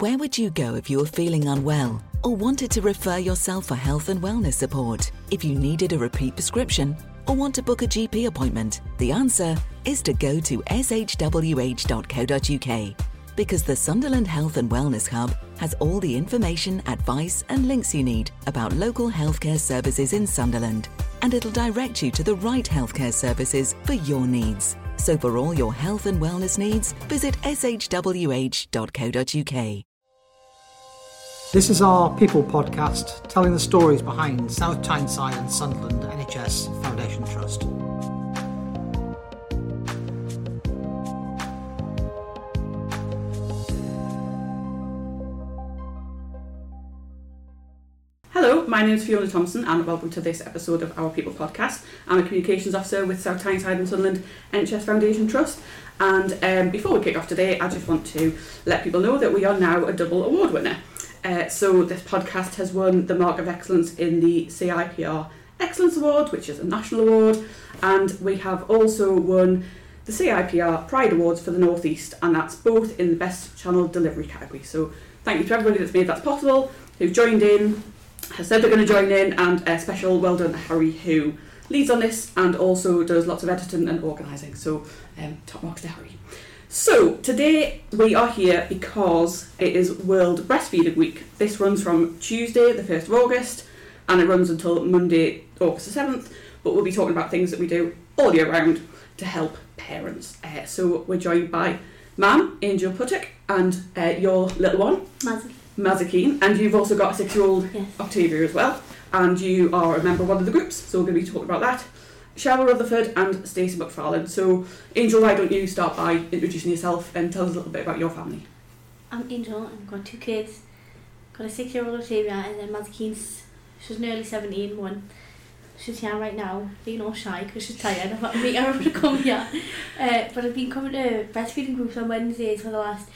Where would you go if you were feeling unwell or wanted to refer yourself for health and wellness support? If you needed a repeat prescription or want to book a GP appointment, the answer is to go to shwh.co.uk because the Sunderland Health and Wellness Hub has all the information, advice, and links you need about local healthcare services in Sunderland. And it'll direct you to the right healthcare services for your needs. So, for all your health and wellness needs, visit shwh.co.uk. This is our People podcast telling the stories behind South Tyneside and Sunderland NHS Foundation Trust. Hello, my name is Fiona Thompson and welcome to this episode of Our People podcast. I'm a Communications Officer with South Tyneside and Sunderland NHS Foundation Trust and um, before we kick off today I just want to let people know that we are now a double award winner. Uh, so this podcast has won the Mark of Excellence in the CIPR Excellence Award, which is a national award, and we have also won the CIPR Pride Awards for the North East, and that's both in the Best Channel Delivery category. So thank you to everybody that's made that possible, who've joined in, has said they're going to join in, and a special well done Harry, who leads on this and also does lots of editing and organising. So um, top marks to Harry. So, today we are here because it is World Breastfeeding Week. This runs from Tuesday, the 1st of August, and it runs until Monday, August the 7th. But we'll be talking about things that we do all year round to help parents. Uh, so, we're joined by Mam, Angel Puttock, and uh, your little one, Mazzy. Mazakeen, and you've also got a six year old Yes. Octavia as well. And you are a member of one of the groups, so we're going to be talking about that. Cheryl Rutherford and Stacey McFarlane. So, Angel, why don't you start by introducing yourself and tell us a little bit about your family? I'm Angel. I've got two kids. Got a six-year-old Octavia and then Mazzy Keen's. She's nearly 17, one. She's here right now, being all shy because she's tired. I've got to meet her to come here. Uh, but I've been coming to breastfeeding groups on Wednesdays for the last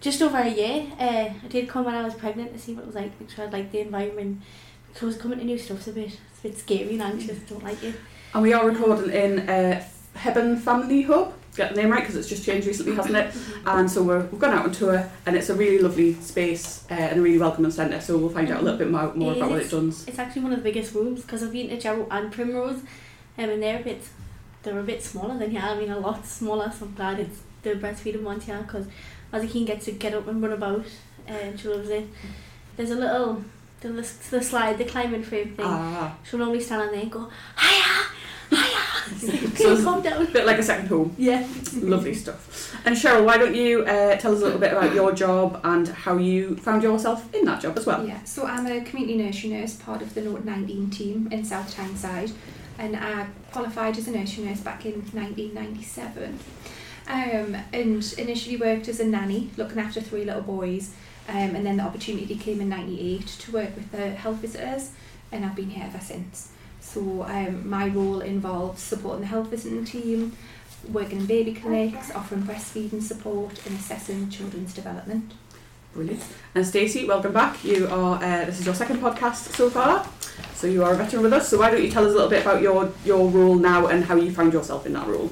just over a year. Uh, I did come when I was pregnant to see what it was like, make sure I'd like the environment. Because I was coming to new stuff's a bit, it's a bit scary and anxious, don't like it. And we are recording in uh, Hebburn Family Hub. Get the name right because it's just changed recently, hasn't it? And so we're, we've gone out on tour, and it's a really lovely space uh, and a really welcoming centre. So we'll find out a little bit more, more about what it does. It's actually one of the biggest rooms because I've been to Jarrow and Primrose, um, and they're a bit, they're a bit smaller than here. I mean, a lot smaller. So I'm glad it's the breastfeeding one here because Mazzy gets to get up and run about, uh, and she loves it. There's a little, the, the slide, the climbing frame thing. Ah, She'll normally stand on there and go, hiya. So- so calm down. a bit like a second home. Yeah. Lovely stuff. And Cheryl, why don't you uh, tell us a little bit about your job and how you found yourself in that job as well? Yeah, so I'm a community nursery nurse, part of the Note 19 team in South Tyneside, and I qualified as a nursery nurse back in 1997. Um, and initially worked as a nanny, looking after three little boys, um, and then the opportunity came in 98 to work with the health visitors, and I've been here ever since. So um, my role involves supporting the health visiting team, working in baby clinics, offering breastfeeding support, and assessing children's development. Brilliant. And Stacey, welcome back. You are uh, this is your second podcast so far, so you are a veteran with us. So why don't you tell us a little bit about your your role now and how you found yourself in that role?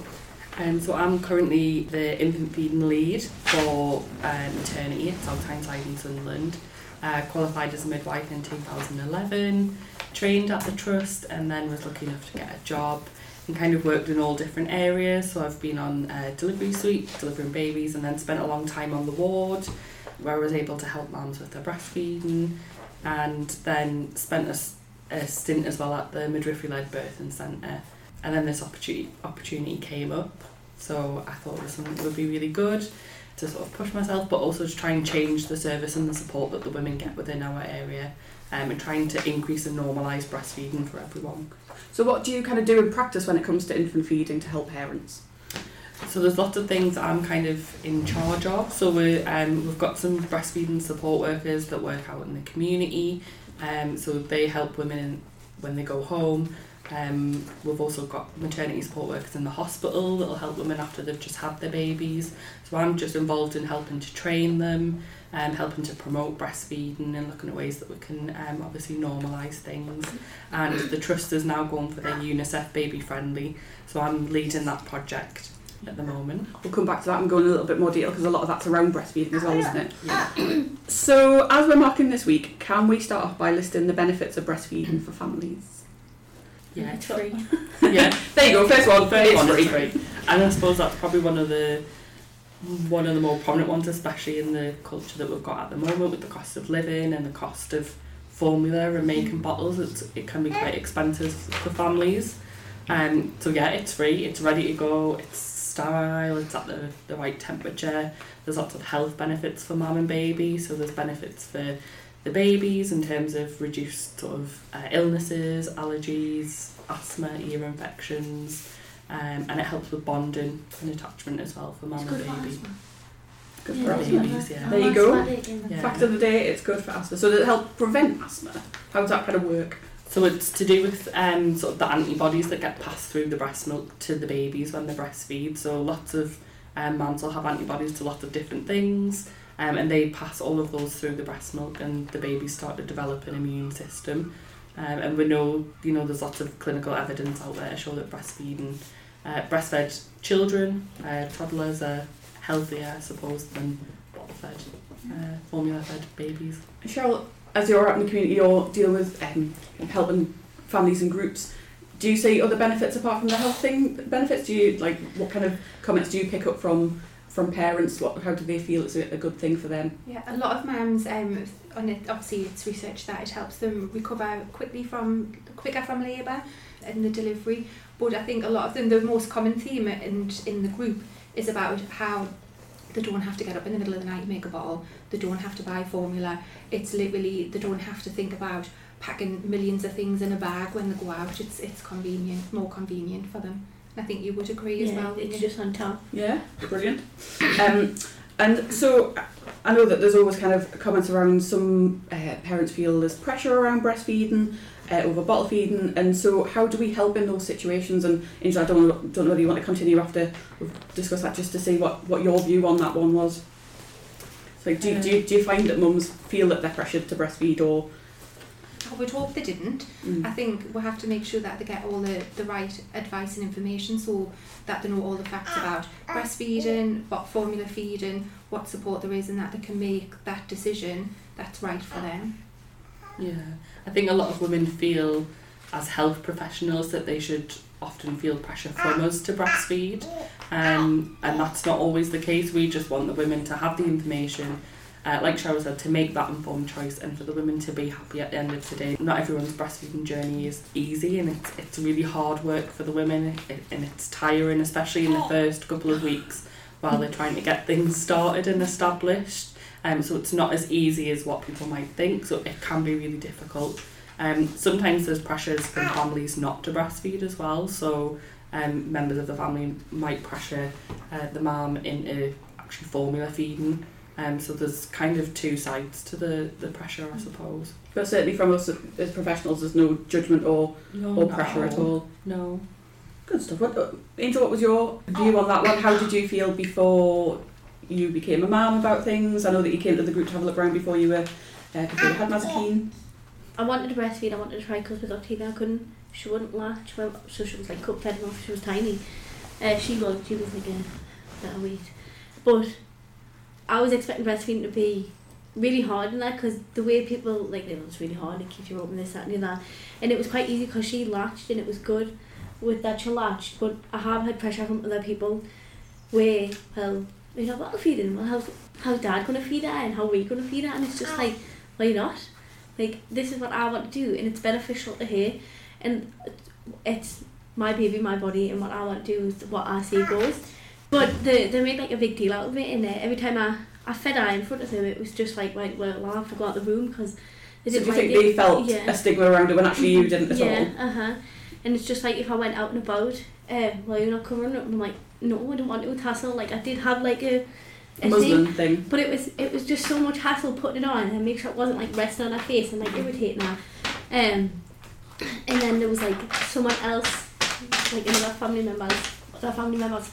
Um, so I'm currently the infant feeding lead for uh, maternity at South Tyneside in Sunderland. Uh, qualified as a midwife in 2011, trained at the trust and then was lucky enough to get a job and kind of worked in all different areas. So I've been on uh, delivery suite, delivering babies and then spent a long time on the ward where I was able to help mums with their breastfeeding and then spent a stint as well at the midwifery-led birthing centre. And then this opportunity opportunity came up. So I thought it was something that would be really good to sort of push myself but also to try and change the service and the support that the women get within our area um, and trying to increase and normalise breastfeeding for everyone. So what do you kind of do in practice when it comes to infant feeding to help parents? So there's lots of things that I'm kind of in charge of. So we um, we've got some breastfeeding support workers that work out in the community. Um, so they help women when they go home. Um, we've also got maternity support workers in the hospital that'll help women after they've just had their babies. So I'm just involved in helping to train them, um, helping to promote breastfeeding and looking at ways that we can um, obviously normalise things. And the trust is now going for their UNICEF baby friendly. So I'm leading that project. at the moment. We'll come back to that and go in a little bit more detail because a lot of that's around breastfeeding as well, Oh, isn't it? Yeah. So, as we're marking this week, can we start off by listing the benefits of breastfeeding for families? Yeah, It's free. yeah. There you go, first one. First it's one free. is free. And I suppose that's probably one of the one of the more prominent ones, especially in the culture that we've got at the moment with the cost of living and the cost of formula and making bottles. It's, it can be quite expensive for families. Um, so yeah, it's free. It's ready to go. It's sterile. It's at the, the right temperature. There's lots of health benefits for mum and baby. So there's benefits for the babies in terms of reduced sort of uh, illnesses, allergies, asthma, ear infections, um, and it helps with bonding and attachment as well for mum and baby. Good Yeah, for that's asthma. babies, yeah. There you go. Yeah. Fact of the day, it's good for asthma. So does it help prevent asthma? How does that kind of work? So it's to do with um, sort of the antibodies that get passed through the breast milk to the babies when they breastfeed. So lots of um, mums will have antibodies to lots of different things, um, and they pass all of those through the breast milk, and the babies start to develop an immune system. Um, and we know, you know, there's lots of clinical evidence out there to show that breastfeeding, uh, breastfed children, uh, toddlers are healthier, I suppose, than bottle-fed, uh, formula-fed babies. Cheryl, as you're out in the community, you're dealing with um, helping families and groups. Do you see other benefits apart from the health thing? Benefits? Do you like what kind of comments do you pick up from from parents? What how do they feel it's a, a good thing for them? Yeah, a lot of mums, um, on it, obviously it's research that it helps them recover quickly from, quicker from labour and the delivery. But I think a lot of them, the most common theme in, in the group is about how they don't have to get up in the middle of the night and make a bottle. They don't have to buy formula. It's literally, they don't have to think about packing millions of things in a bag when they go out. It's, it's convenient, more convenient for them. I think you would agree as Yeah, well. it's just on top. Yeah, brilliant. Um, and so I know that there's always kind of comments around some uh, parents feel there's pressure around breastfeeding, uh, over bottle feeding, and so how do we help in those situations? And Angela, I don't know, don't know whether you want to continue after we've discussed that, just to see what, what your view on that one was. So do, you- do, you, do you find that mums feel that they're pressured to breastfeed or? I would hope they didn't. Mm. I think we have to make sure that they get all the, the right advice and information so that they know all the facts about breastfeeding, what formula feeding, what support there is, and that they can make that decision that's right for them. Yeah, I think a lot of women feel as health professionals that they should often feel pressure from us to breastfeed, um, and that's not always the case. We just want the women to have the information, uh, like Cheryl said, to make that informed choice and for the women to be happy at the end of the day. Not everyone's breastfeeding journey is easy, and it's it's really hard work for the women, and it's tiring, especially in the first couple of weeks while they're trying to get things started and established. Um, so it's not as easy as what people might think, so it can be really difficult. Um, sometimes there's pressures from families not to breastfeed as well, so um, members of the family might pressure uh, the mum into actually formula feeding. Um, so there's kind of two sides to the, the pressure, I suppose. But certainly from us as professionals, there's no judgment or, No, or pressure at all. No. Good stuff. What, uh, Angel, what was your view on that one? How did you feel before you became a mum about things? I know that you came to the group to have a look around before you were uh, before you had Mazakine. I wanted to breastfeed, I wanted to try because with Octavia I couldn't, she wouldn't latch, well, so she was like cup fed enough, she was tiny. Uh, she was, she was like a better weight. But I was expecting breastfeeding to be really hard in that because the way people, like, it was really hard, it keep you open this, that and that. And it was quite easy because she latched and it was good with that she latched. But I have had pressure from other people where, well, you know, bottle feeding, well, how's, how's dad going to feed her and how are we going to feed her? And it's just like, why not? Like, this is what I want to do and it's beneficial to her. And it's my baby, my body, and what I want to do is what I say goes. But they, they made like a big deal out of it, and uh, every time I, I fed her in front of them, it was just like, right, well, I'll have to go out the room because they So do you like think it. they felt yeah. a stigma around it when actually you didn't at yeah, all? uh huh. And it's just like if I went out and about, um, well, you're not covering it. I'm like, no, I don't want to hassle. Like I did have like a, a thing, Muslim thing. but it was it was just so much hassle putting it on and make sure it wasn't like resting on her face and like irritating her. Um, and then there was like someone else, like another family members, other family members,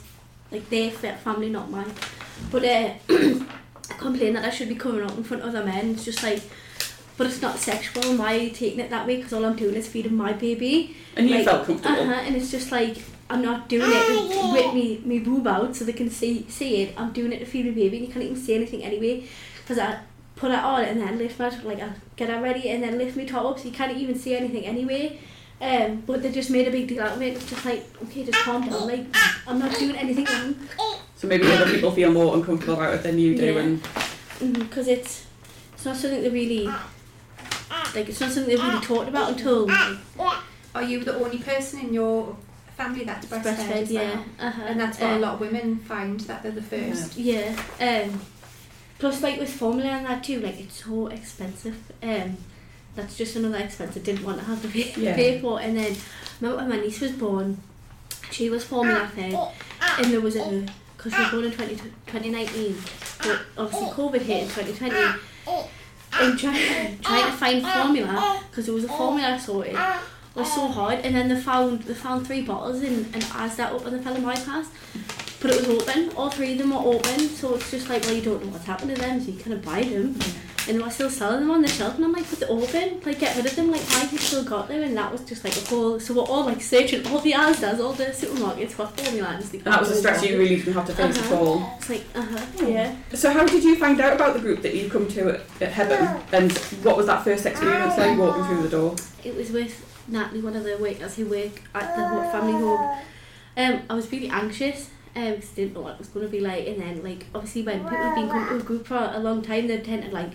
like their fa- family, not mine. But uh, complained that I should be covering up in front of other men. It's just like, but it's not sexual. Why are you taking it that way? Because all I'm doing is feeding my baby. And you like, felt comfortable. Uh-huh, and it's just like, I'm not doing it with, whip me, me boob out so they can see see it. I'm doing it to feed the baby and you can't even see anything anyway. Because I put it on and then lift my, like I get it ready and then lift my top up so you can't even see anything anyway. Um, but they just made a big deal out of it. It's just like, okay, just calm down. Like, I'm not doing anything wrong. So maybe other people feel more uncomfortable about it than you do, Yeah. and Because it's, it's not something they really, like, it's not something they really talked about until like, Are you the only person in your family that's breastfed, breastfed, as well? yeah. Uh-huh. And that's what Um, a lot of women find that they're the first. Yeah. Um, plus, like with formula and that too, like it's so expensive. Um, that's just another expense I didn't want to have to pay, Yeah. pay for. And then, remember when my niece was born, she was formula ah, fed, oh, ah, and there was a oh, because she was ah. born in 20, 2019, but obviously oh, COVID hit in 2020. And trying trying to find formula because there was a formula sorted was so hard. And then they found they found three bottles and and Asda up on the Pelham bypass, but it was open. All three of them were open, so it's just like well you don't know what's happened to them, so you kind of buy them. And they were still selling them on the shelf, and I'm like, but they're open, like get rid of them, like why have you still got them? And that was just like a whole. So we're all like searching all the Asdas, all the supermarkets for formula, and just like, that was a stress you really didn't have to face at Uh-huh. all. It's like uh huh, yeah. So how did you find out about the group that you come to at, at Hebburn, and what was that first experience like walking through the door? it was with Natalie, one of the workers who work at the ho- family home. Um, I was really anxious um, because I didn't know what it was going to be like. And then, like, obviously, when people have been coming to a group for a long time, they tend to, like,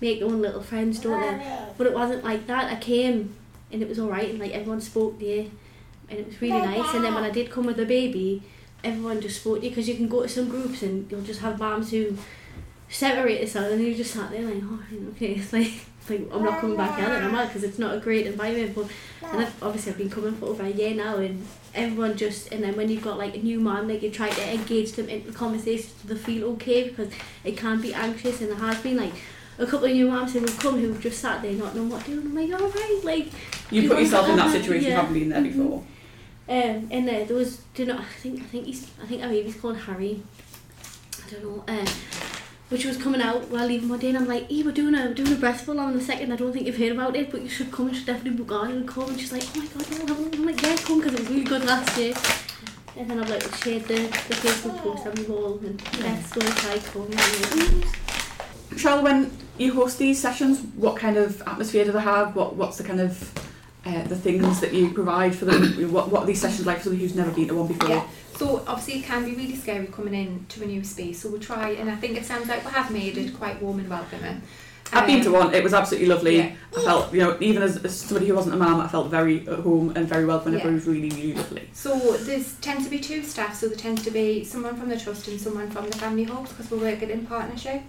make their own little friends, don't they? But it wasn't like that. I came and it was alright, and, like, everyone spoke to you, and it was really nice. And then when I did come with the baby, everyone just spoke to you because you can go to some groups and you'll just have moms who separate themselves and you just sat there like, oh, okay, it's like, like I'm not coming back here then, am I? Because it's not a great environment. But and I've, obviously I've been coming for over a year now, and everyone just and then when you've got like a new mom, like you try to engage them into conversations so they feel okay because it can be anxious, and there has been like. A couple of new moms who have come who've just sat there not knowing what to do. And I'm like, all right, like, You You put yourself in that to- situation, yeah. having been there Mhm. before. um, and uh, there was, do you know, I think, I think he's, I think our baby's called Harry. I don't know. Uh, which was coming out while leaving one day, and I'm like, "Hey, we're doing a we're uh, doing a breastival on the second. I don't think you've heard about it, but you should come. You should definitely book on and come." And she's like, "Oh my god, no!" have a-" I'm like, "Yeah, come because it was really good last year." And then I've like shared the, the Facebook post on the wall and yes, go try come. And Charlotte, when you host these sessions, what kind of atmosphere do they have? What What's the kind of uh, the things that you provide for them? What What are these sessions like for somebody who's never been to one before? Yeah. So obviously it can be really scary coming in to a new space. So we'll try, and I think it sounds like we have made it quite warm and welcoming. I've been to Um, one. It was absolutely lovely. Yeah. I felt, you know, even as, as somebody who wasn't a mum, I felt very at home and very welcome. and Yeah. Everyone was really, really lovely. So there's tends to be two staff. So there tends to be someone from the trust and someone from the family hubs because we're working in partnership.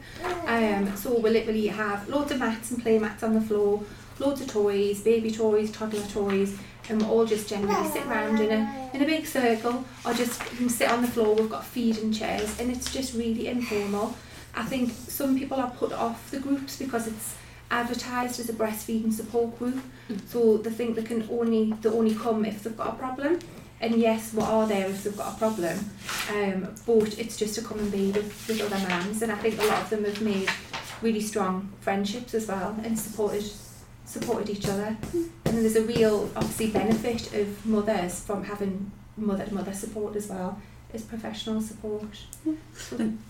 Um, so we literally have loads of mats and play mats on the floor, loads of toys, baby toys, toddler toys, and we all just generally sit around in a in a big circle or just sit on the floor. We've got feeding chairs, and it's just really informal. I think some people are put off the groups because it's advertised as a breastfeeding support group, so they think they can only they only come if they've got a problem. And yes, we are there if they've got a problem, um, but it's just to come and be with, with other mums. And I think a lot of them have made really strong friendships as well and supported supported each other. And there's a real obviously benefit of mothers from having mother to mother support as well as professional support.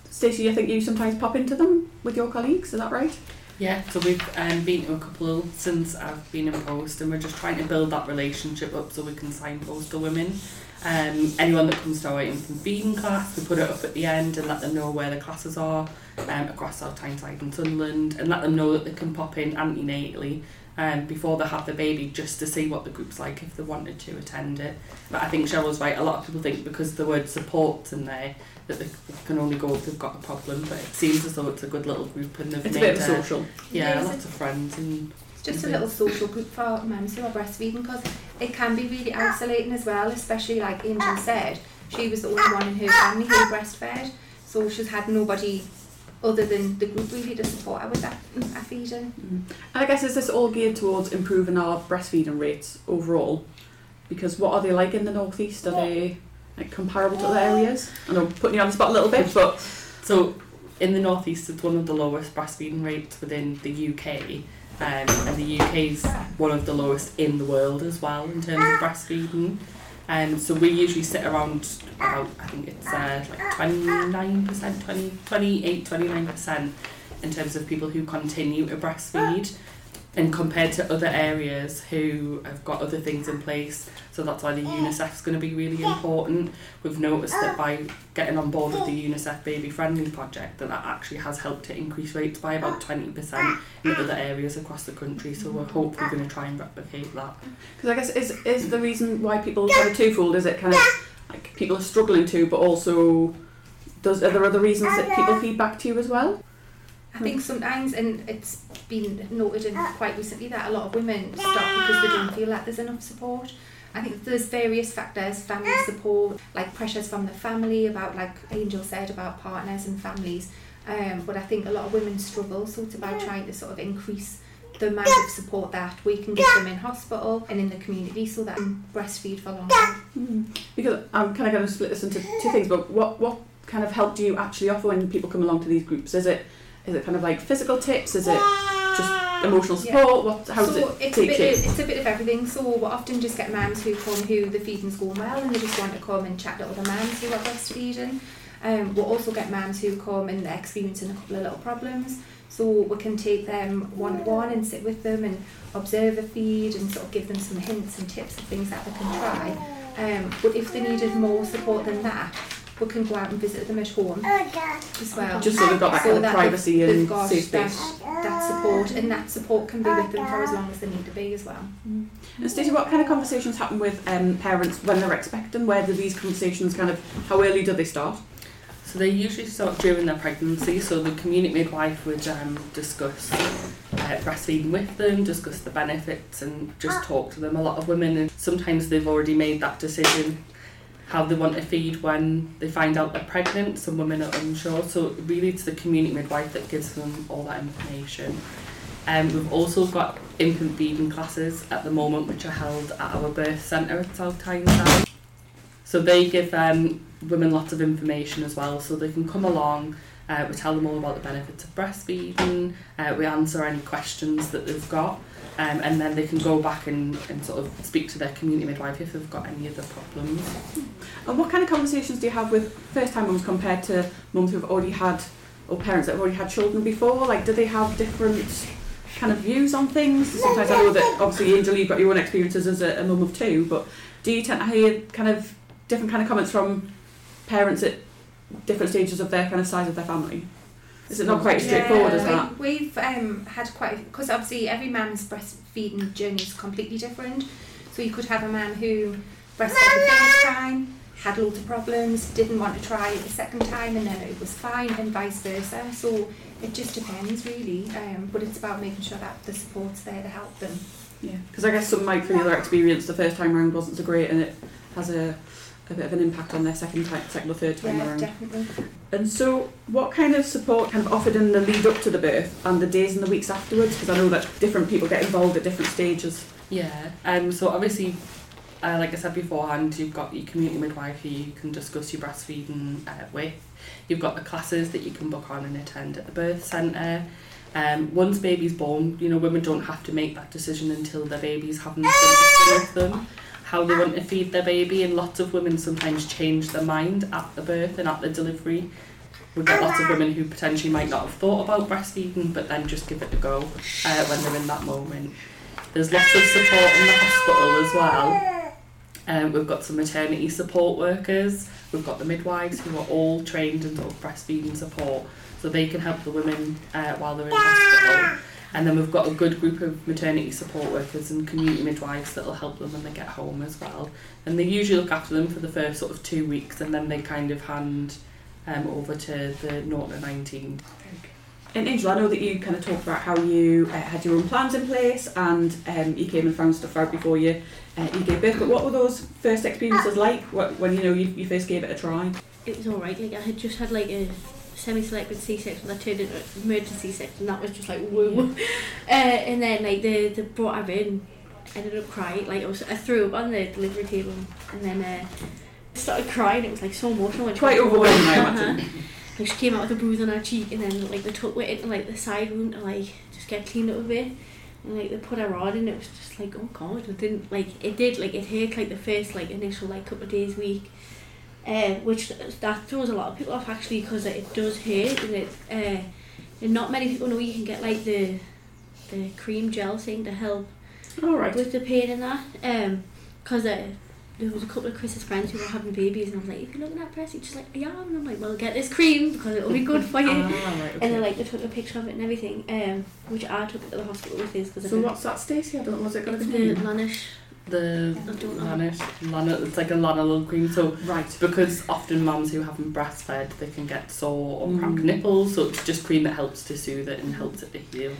Stacey, I think you sometimes pop into them with your colleagues. Is that right? Yeah, so we've um, been to a couple since I've been in post, and we're just trying to build that relationship up so we can signpost to women. Um, anyone that comes to our infant feeding class, we put it up at the end and let them know where the classes are um, across South Tyneside and Sunderland, and let them know that they can pop in antenatally um, before they have the baby just to see what the group's like if they wanted to attend it. But I think Cheryl's right. A lot of people think because the word support's in there that they can only go if they've got a problem, but it seems as though it's a good little group and they've It's a bit of a social. yeah, Yeah, lots of friends and It's just a little social group for mums who are breastfeeding because it can be really isolating as well, especially like Angel said, she was the only one in her family who breastfed, so she's had nobody other than the group really to support her with that, that feeding. And I guess is this all geared towards improving our breastfeeding rates overall? Because what are they like in the northeast? Are they like comparable to other areas? I know I'm putting you on the spot a little bit, but So in the northeast, it's one of the lowest breastfeeding rates within the UK, um, and the UK is one of the lowest in the world as well in terms of breastfeeding. Um, so we usually sit around about, I think it's uh, like 29%, 20, 28, 29% in terms of people who continue to breastfeed and compared to other areas who have got other things in place. So that's why the UNICEF is going to be really important. We've noticed that by getting on board with the UNICEF Baby Friendly project, that that actually has helped to increase rates by about 20% in other areas across the country. So we're hopefully going to try and replicate that. Because I guess is is the reason why people kind of twofold? Is it kind of like people are struggling to, but also does are there other reasons that people feed back to you as well? I think sometimes, and it's been noted in quite recently that a lot of women stop because they don't feel like there's enough support. I think there's various factors, family support, like pressures from the family about, like Angel said, about partners and families. Um, but I think a lot of women struggle, so it's about trying to sort of increase the amount of support that we can give them in hospital and in the community so that they can breastfeed for longer. Mm. Because I'm kind of going to split this into two things. But what what kind of help do you actually offer when people come along to these groups? Is it is it kind of like physical tips? Is it just emotional Yeah. support? What how does so it it's a bit shape? of, it's a bit of everything. So we often just get mums who come who the feeding's going well and they just want to come and chat to other mums who are breastfeeding. Um, we'll also get mums who come and they're experiencing a couple of little problems. So we can take them one to one and sit with them and observe a feed and sort of give them some hints and tips of things that they can try. Um, but if they needed more support than that, we can go out and visit them at home as well. Just so they've got that So kind of that privacy and they've got safe that, space. that support and that support can be with them for as long as they need to be as well. And Stacey, what kind of conversations happen with um, parents when they're expecting? Where do these conversations kind of how early do they start? So they usually start during their pregnancy. So the community midwife would um, discuss uh, breastfeeding with them, discuss the benefits, and just talk to them. A lot of women, and sometimes they've already made that decision how they want to feed when they find out they're pregnant. Some women are unsure. So really, it's the community midwife that gives them all that information. Um, we've also got infant feeding classes at the moment, which are held at our birth centre at South Tyneside. So they give um, women lots of information as well, so they can come along. Uh, we tell them all about the benefits of breastfeeding. Uh, we answer any questions that they've got, um, and then they can go back and, and sort of speak to their community midwife if they've got any other problems. And what kind of conversations do you have with first time mums compared to mums who've already had or parents that have already had children before? Like do they have different kind of views on things? Sometimes I know that obviously Angel you've got your own experiences as a, a mum of two, but do you tend to hear kind of different kind of comments from parents at different stages of their kind of size of their family? Is it not quite as straightforward as we- that? We've um, had quite because obviously every man's breastfeeding journey is completely different. So you could have a man who breastfed the first time, had loads of problems, didn't want to try it the second time, and then it was fine, and vice versa. So it just depends really. Um, but it's about making sure that the support's there to help them. Yeah, because I guess some might feel their experience the first time round wasn't so great, and it has a, a bit of an impact on their second time, second or third time Yeah, around. definitely. And so, what kind of support kind of offered in the lead up to the birth and the days and the weeks afterwards? Because I know that different people get involved at different stages. Yeah. Um. So obviously, uh, like I said beforehand, you've got your community midwife who you can discuss your breastfeeding uh, with. You've got the classes that you can book on and attend at the birth centre. Um, once baby's born, you know, women don't have to make that decision until their baby's having something with them, how they want to feed their baby, and lots of women sometimes change their mind at the birth and at the delivery. We've got lots of women who potentially might not have thought about breastfeeding, but then just give it a go uh, when they're in that moment. There's lots of support in the hospital as well. Um, we've got some maternity support workers. We've got the midwives who are all trained in sort of breastfeeding support, so they can help the women uh, while they're in hospital. And then we've got a good group of maternity support workers and community midwives that will help them when they get home as well. And they usually look after them for the first sort of two weeks, and then they kind of hand um, over to the 0 to 19 And Angel, I know that you kind of talked about how you uh, had your own plans in place and um, you came and found stuff out before you uh, you gave birth. But what were those first experiences like when you know you, you first gave it a try? It was alright, like I had just had like a semi-selected C-section that turned into an emergency C-section and that was just like woo. uh, and then like the, the brought her in, I ended up crying, like I, was, I threw up on the delivery table and then uh, started crying, it was like so emotional. Quite overwhelming, I imagine. Like she came out with a bruise on her cheek and then like they took her into like the side room to like just get cleaned up a bit. and like they put her on and it was just like oh god it didn't like it did like it hurt like the first like initial like couple of days week uh, which that throws a lot of people off actually because it does hurt and it uh, and not many people know you can get like the the cream gel thing to help All right. with the pain and that um because uh, there was a couple of Chris's friends who were having babies and I was like if you're looking at breast she's like yeah and I'm like well get this cream because it'll be good for you Ah, right, and then like they took a picture of it and everything, um, which I took it to the hospital with this because So what's that, Stacey? I don't know. What's it going to the be? Lanish. The I. Lanet, Lana, it's like a lanolin cream. So Right. because often mums who haven't breastfed, they can get sore or Mm. cramped nipples. So it's just cream that helps to soothe it and helps it to heal.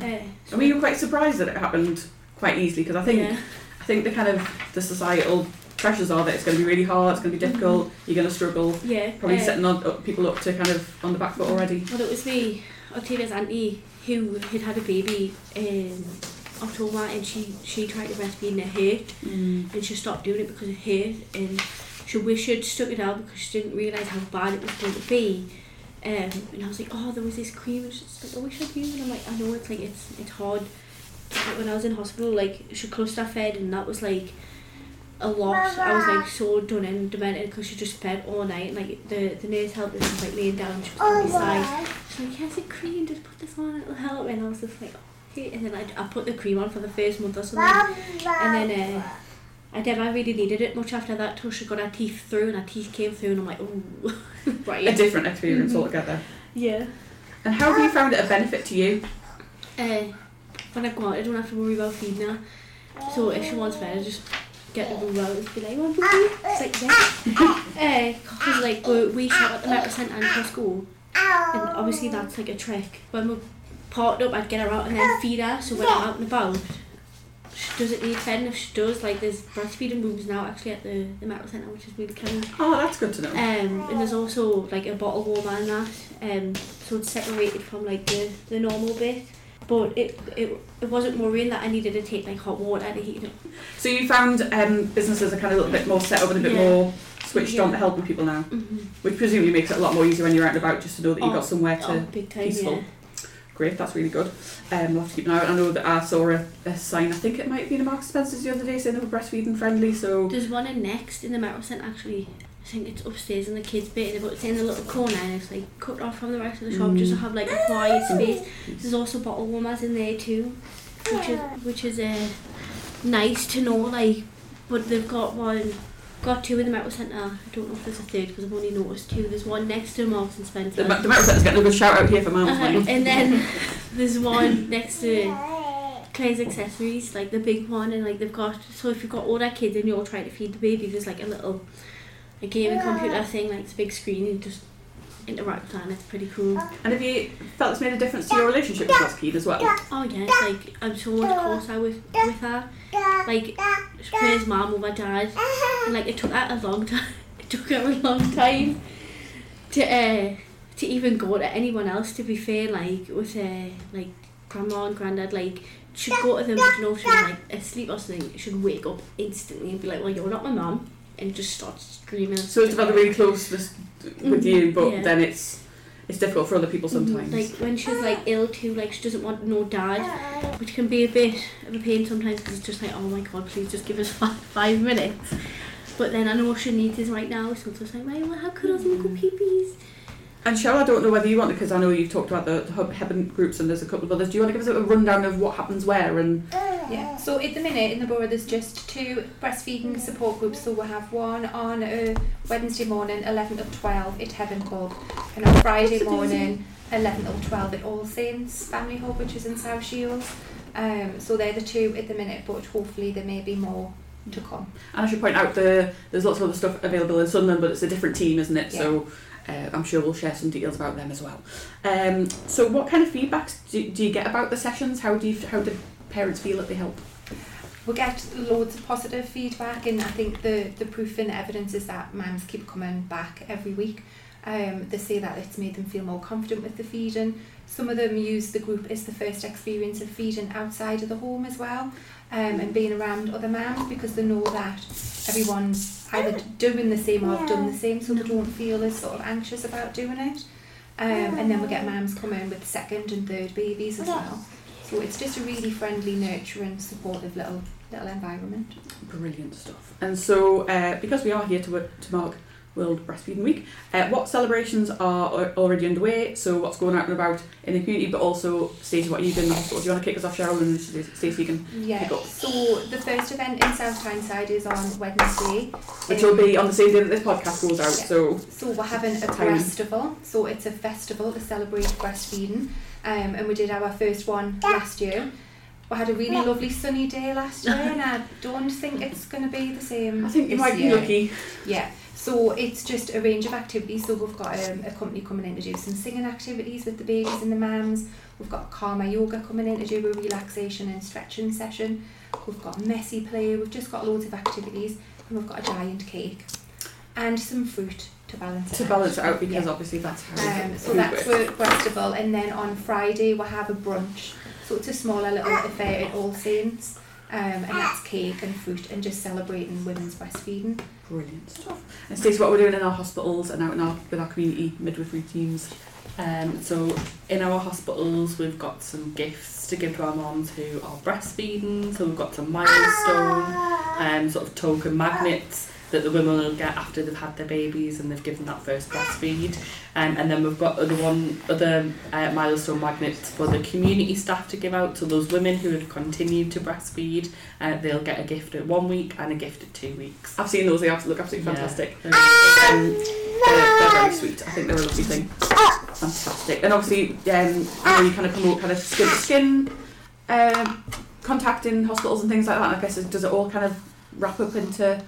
Uh, I mean, you were quite surprised that it happened quite easily because I think yeah, I think the kind of the societal pressures are that it's going to be really hard, it's going to be difficult, you're going to struggle. yeah. Probably uh, setting on, up, people up to kind of on the back foot already. Well, it was me, Octavia's auntie, who had had a baby in October, and she she tried to breastfeed and it hurt, Mm. and she stopped doing it because it hurt, and she wished she'd stuck it out because she didn't realise how bad it was going to be. Um, and I was like, oh, there was this cream, and she's like, I wish I'd used it. And I'm like, I know it's like it's it's hard. But when I was in hospital, like she cluster fed, and that was like a lot. I was like so done and demented because she just fed all night. And like the the nurse helped her, she was like laying down, she was on my side. She's like, yes, it cream, just put this on, it'll help. And I was just like, okay. And then I, I put the cream on for the first month or something. And then uh, I never really needed it much after that till she got her teeth through and her teeth came through and I'm like, oh, right. A different experience Mhm. altogether. Yeah. And how have you found it a benefit to you? Uh, when I go out, I don't have to worry about feeding her. So if she wants fed, I just get the boo out and be like, you want boo boo? It's like, yeah. Because like we, we shop at the Metro Centre and Costco. And obviously that's like a trick. When we're parked up, I'd get her out and then feed her. So when I'm out and about, she doesn't need fed. And if she does, like there's breastfeeding rooms now actually at the, the Metro Centre, which is really kind. Of Oh, that's good to know. Um, and there's also like a bottle warmer and that. Um, so it's separated from like the, the normal bit. But it, it it wasn't worrying that I needed to take like hot water to heat it. So you found um, businesses are kind of a little bit more set up and a bit Yeah. more switched on Yeah. to helping people now, Mm-hmm. which presumably makes it a lot more easier when you're out and about just to know that you've Oh, got somewhere to. Oh, time, peaceful. yeah. Great, that's really good. Um, we'll have to keep an eye out. I know that I saw a, a sign, I think it might have been a Marks Spencer's the other day saying they were breastfeeding friendly, so. There's one in next in the Metro Centre actually. I think it's upstairs in the kids' bit, but it's in a little corner and it's like cut off from the rest of the shop just to Mm. have like a quiet space. There's also bottle warmers in there too, which is which is uh, nice to know. Like, but they've got one, got two in the Metro Centre. I don't know if there's a third because I've only noticed two. There's one next to Marks and Spencer. The, the Metro Centre's getting a good shout out here for Mum's Uh-huh. And then there's one next to Claire's accessories, like the big one, and like they've got. So if you've got older kids and you're trying to feed the baby, there's like a little, a gaming computer thing, like it's a big screen, and just interact with that, and it's pretty cool. And have you felt it's made a difference to your relationship with Lost Keed as well? Oh yeah, it's like I'm so closer with with her. Like Claire's mum over dad, and like it took her a long time. It took her a long time to uh, to even go to anyone else. To be fair, like with uh, like grandma and granddad, like she'd go to them, but you know, she like asleep or something. She'd wake up instantly and be like, "Well, you're not my mum," and just start screaming. So it's about the really closeness with you, mm-hmm. but Yeah. then it's it's difficult for other people mm-hmm. sometimes. Like when she's like ill too, like she doesn't want no dad, which can be a bit of a pain sometimes because it's just like, oh my god, please just give us five, five minutes. But then I know what she needs is right now, so it's just like, right, well, how could I go pee pees? And Cheryl, I don't know whether you want to, because I know you've talked about the, the hub Hebburn groups and there's a couple of others. Do you want to give us a rundown of what happens where and Yeah, so at the minute in the borough there's just two breastfeeding support groups. So we'll have one on a Wednesday morning, 11 till 12 at Hebburn Hub, and on Friday morning, 11 till 12 at All Saints Family Hub, which is in South Shields. Um, so they're the two at the minute, but hopefully there may be more to come. And I should point out the there's lots of other stuff available in Sunderland, but it's a different team, isn't it? So uh, I'm sure we'll share some details about them as well. Um, so what kind of feedbacks do, do you get about the sessions? How do you how do parents feel that they help? We get loads of positive feedback, and I think the, the proof and evidence is that mums keep coming back every week. Um, they say that it's made them feel more confident with the feeding. Some of them use the group as the first experience of feeding outside of the home as well, um, and being around other mums because they know that everyone's either doing the same or have done the same, so they don't feel as sort of anxious about doing it. Um, and then we get mums come in with second and third babies as well. So it's just a really friendly, nurturing, supportive little little environment. Brilliant stuff. And so, uh, because we are here to, work, to mark World Breastfeeding Week, uh, what celebrations are already underway? So, what's going out and about in the community, but also, Stacey, what are you doing in the hospital? Do you want to kick us off, Cheryl, and Stacey can Yeah. pick up? So the first event in South Tyneside is on Wednesday. Which Um, will be on the same day that this podcast goes out. Yeah. So, So we're having a breastival. So it's a festival to celebrate breastfeeding. Um, and we did our first one last year. We had a really lovely sunny day last year, and I don't think it's going to be the same. I think you might be lucky. Yeah. So it's just a range of activities. So we've got um, a company coming in to do some singing activities with the babies and the mums. We've got Karma Yoga coming in to do a relaxation and stretching session. We've got messy play. We've just got loads of activities, and we've got a giant cake and some fruit to balance it To out. balance it out, because Yeah. obviously that's how Um, so that's works. for Breastival, and then on Friday we'll have a brunch. So it's a smaller little affair at All Saints, um, and that's cake and fruit and just celebrating women's breastfeeding. Brilliant stuff. And Stacey, what we're doing in our hospitals and out in our, with our community midwifery teams. Um, so in our hospitals, we've got some gifts to give to our moms who are breastfeeding. So we've got some milestone, um, sort of token magnets that the women will get after they've had their babies and they've given that first breastfeed. Um, and then we've got other one, other uh, milestone magnets for the community staff to give out. So those women who have continued to breastfeed, uh, they'll get a gift at one week and a gift at two weeks. I've seen those, they look absolutely Yeah. fantastic. Um, they're, they're very sweet. I think they're a lovely thing. Fantastic. And obviously, um, I know you kind of promote kind of skin skin um, contact in hospitals and things like that. I guess it, does it all kind of wrap up into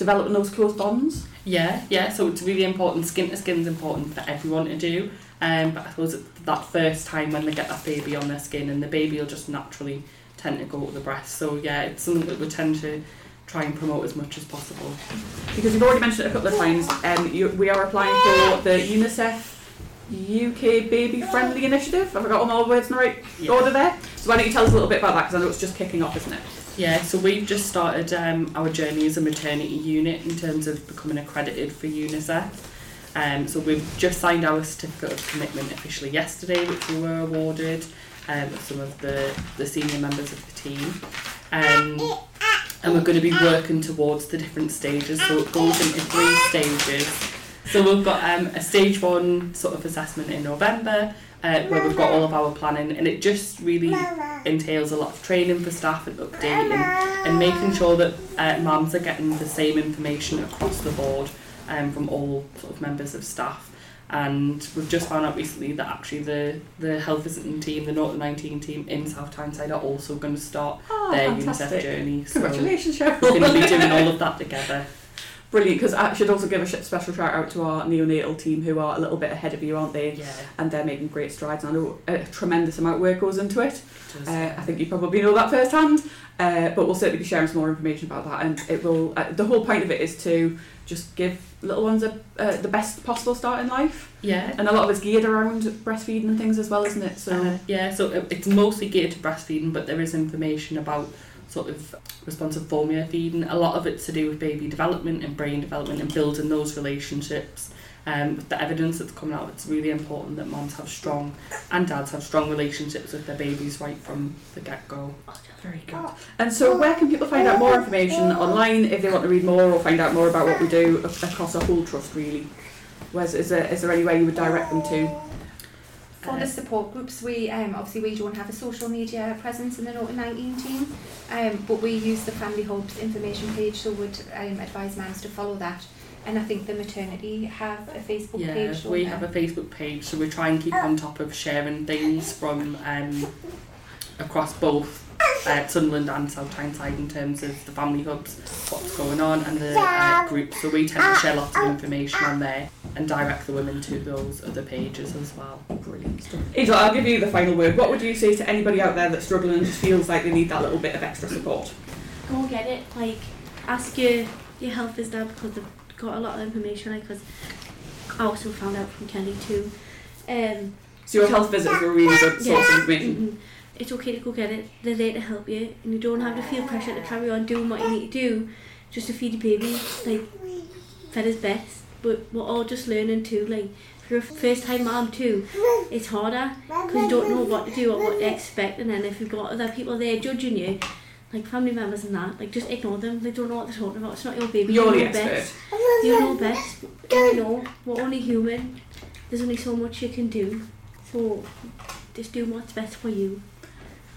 developing those close bonds? Yeah, yeah. So it's really important. Skin to skin is important for everyone to do. Um, but I suppose that first time when they get that baby on their skin, and the baby will just naturally tend to go to the breast. So yeah, it's something that we tend to try and promote as much as possible. Because you've already mentioned it a couple of times, um, you, we are applying for the UNICEF UK Baby Friendly Initiative. Have I got all my words in the right Yeah. order there? So why don't you tell us a little bit about that? Because I know it's just kicking off, isn't it? Yeah, so we've just started um, our journey as a maternity unit in terms of becoming accredited for UNICEF. Um, so we've just signed our certificate of commitment officially yesterday, which we were awarded um, with some of the, the senior members of the team. Um, and we're going to be working towards the different stages, so it goes into three stages. So we've got um, a stage one sort of assessment in November, uh, where we've got all of our planning, and it just really entails a lot of training for staff and updating and making sure that uh, mums are getting the same information across the board um, from all sort of members of staff. And we've just found out recently that actually the, the health visiting team, the North 19 team in South Tyneside are also going to start Oh, their fantastic. UNICEF journey. So Congratulations, we're going to be doing all of that together. Brilliant, because I should also give a special shout out to our neonatal team who are a little bit ahead of you, aren't they? Yeah. And they're making great strides. And I know a tremendous amount of work goes into it. it does. Uh, I think you probably know that firsthand. Uh, but we'll certainly be sharing some more information about that. And it will. Uh, the whole point of it is to just give little ones a, uh, the best possible start in life. yeah. And a lot of it's geared around breastfeeding and things as well, isn't it? So Uh, yeah, so it's mostly geared to breastfeeding, but there is information about sort of responsive formula feeding. A lot of it's to do with baby development and brain development and building those relationships. Um, with the evidence that's coming out, it's really important that moms have strong and dads have strong relationships with their babies right from the get go. very good. And so, where can people find out more information online if they want to read more or find out more about what we do across our whole trust? Really, Where's, is there is there any way you would direct them to? For the support groups, we um, obviously we don't have a social media presence in the Norton 19 team, um, but we use the Family Hubs information page, so would um, advise mums to follow that. And I think the maternity have a Facebook Yeah, page. don't we they? have a Facebook page, so we try and keep on top of sharing things from um, across both uh, Sunderland and South Tyneside in terms of the family hubs, what's going on, and the uh, groups. So we tend to share lots of information on there and direct the women to those other pages as well. Brilliant stuff. Angel, I'll give you the final word. What would you say to anybody out there that's struggling and just feels like they need that little bit of extra support? Go get it. Like, ask your your health visitor because they've got a lot of information. Like, because I also found out from Kelly too. Um, So your health visitors were a really good source of information. mhm. It's okay to go get it. They're there to help you, and you don't have to feel pressure to carry on doing what you need to do, just to feed your baby like fed his best. But we're all just learning too. Like, if you're a first time mom too, it's harder because you don't know what to do or what to expect. And then if you've got other people there judging you, like family members and that, like just ignore them. They don't know what they're talking about. It's not your baby. You're you the know expert. best. You know best. You know we're only human. There's only so much you can do. So just do what's best for you.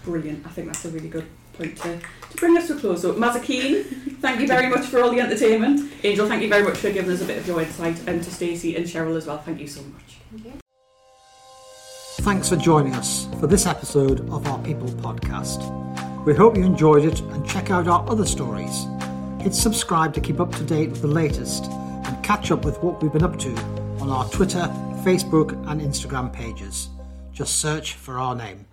Brilliant. I think that's a really good point to, to bring us to a close. So, Mazakeen, thank you very much for all the entertainment. Angel, thank you very much for giving us a bit of your insight. And to Stacey and Cheryl as well, thank you so much. Thank you. Thanks for joining us for this episode of our People podcast. We hope you enjoyed it and check out our other stories. Hit subscribe to keep up to date with the latest and catch up with what we've been up to on our Twitter, Facebook, and Instagram pages. Just search for our name.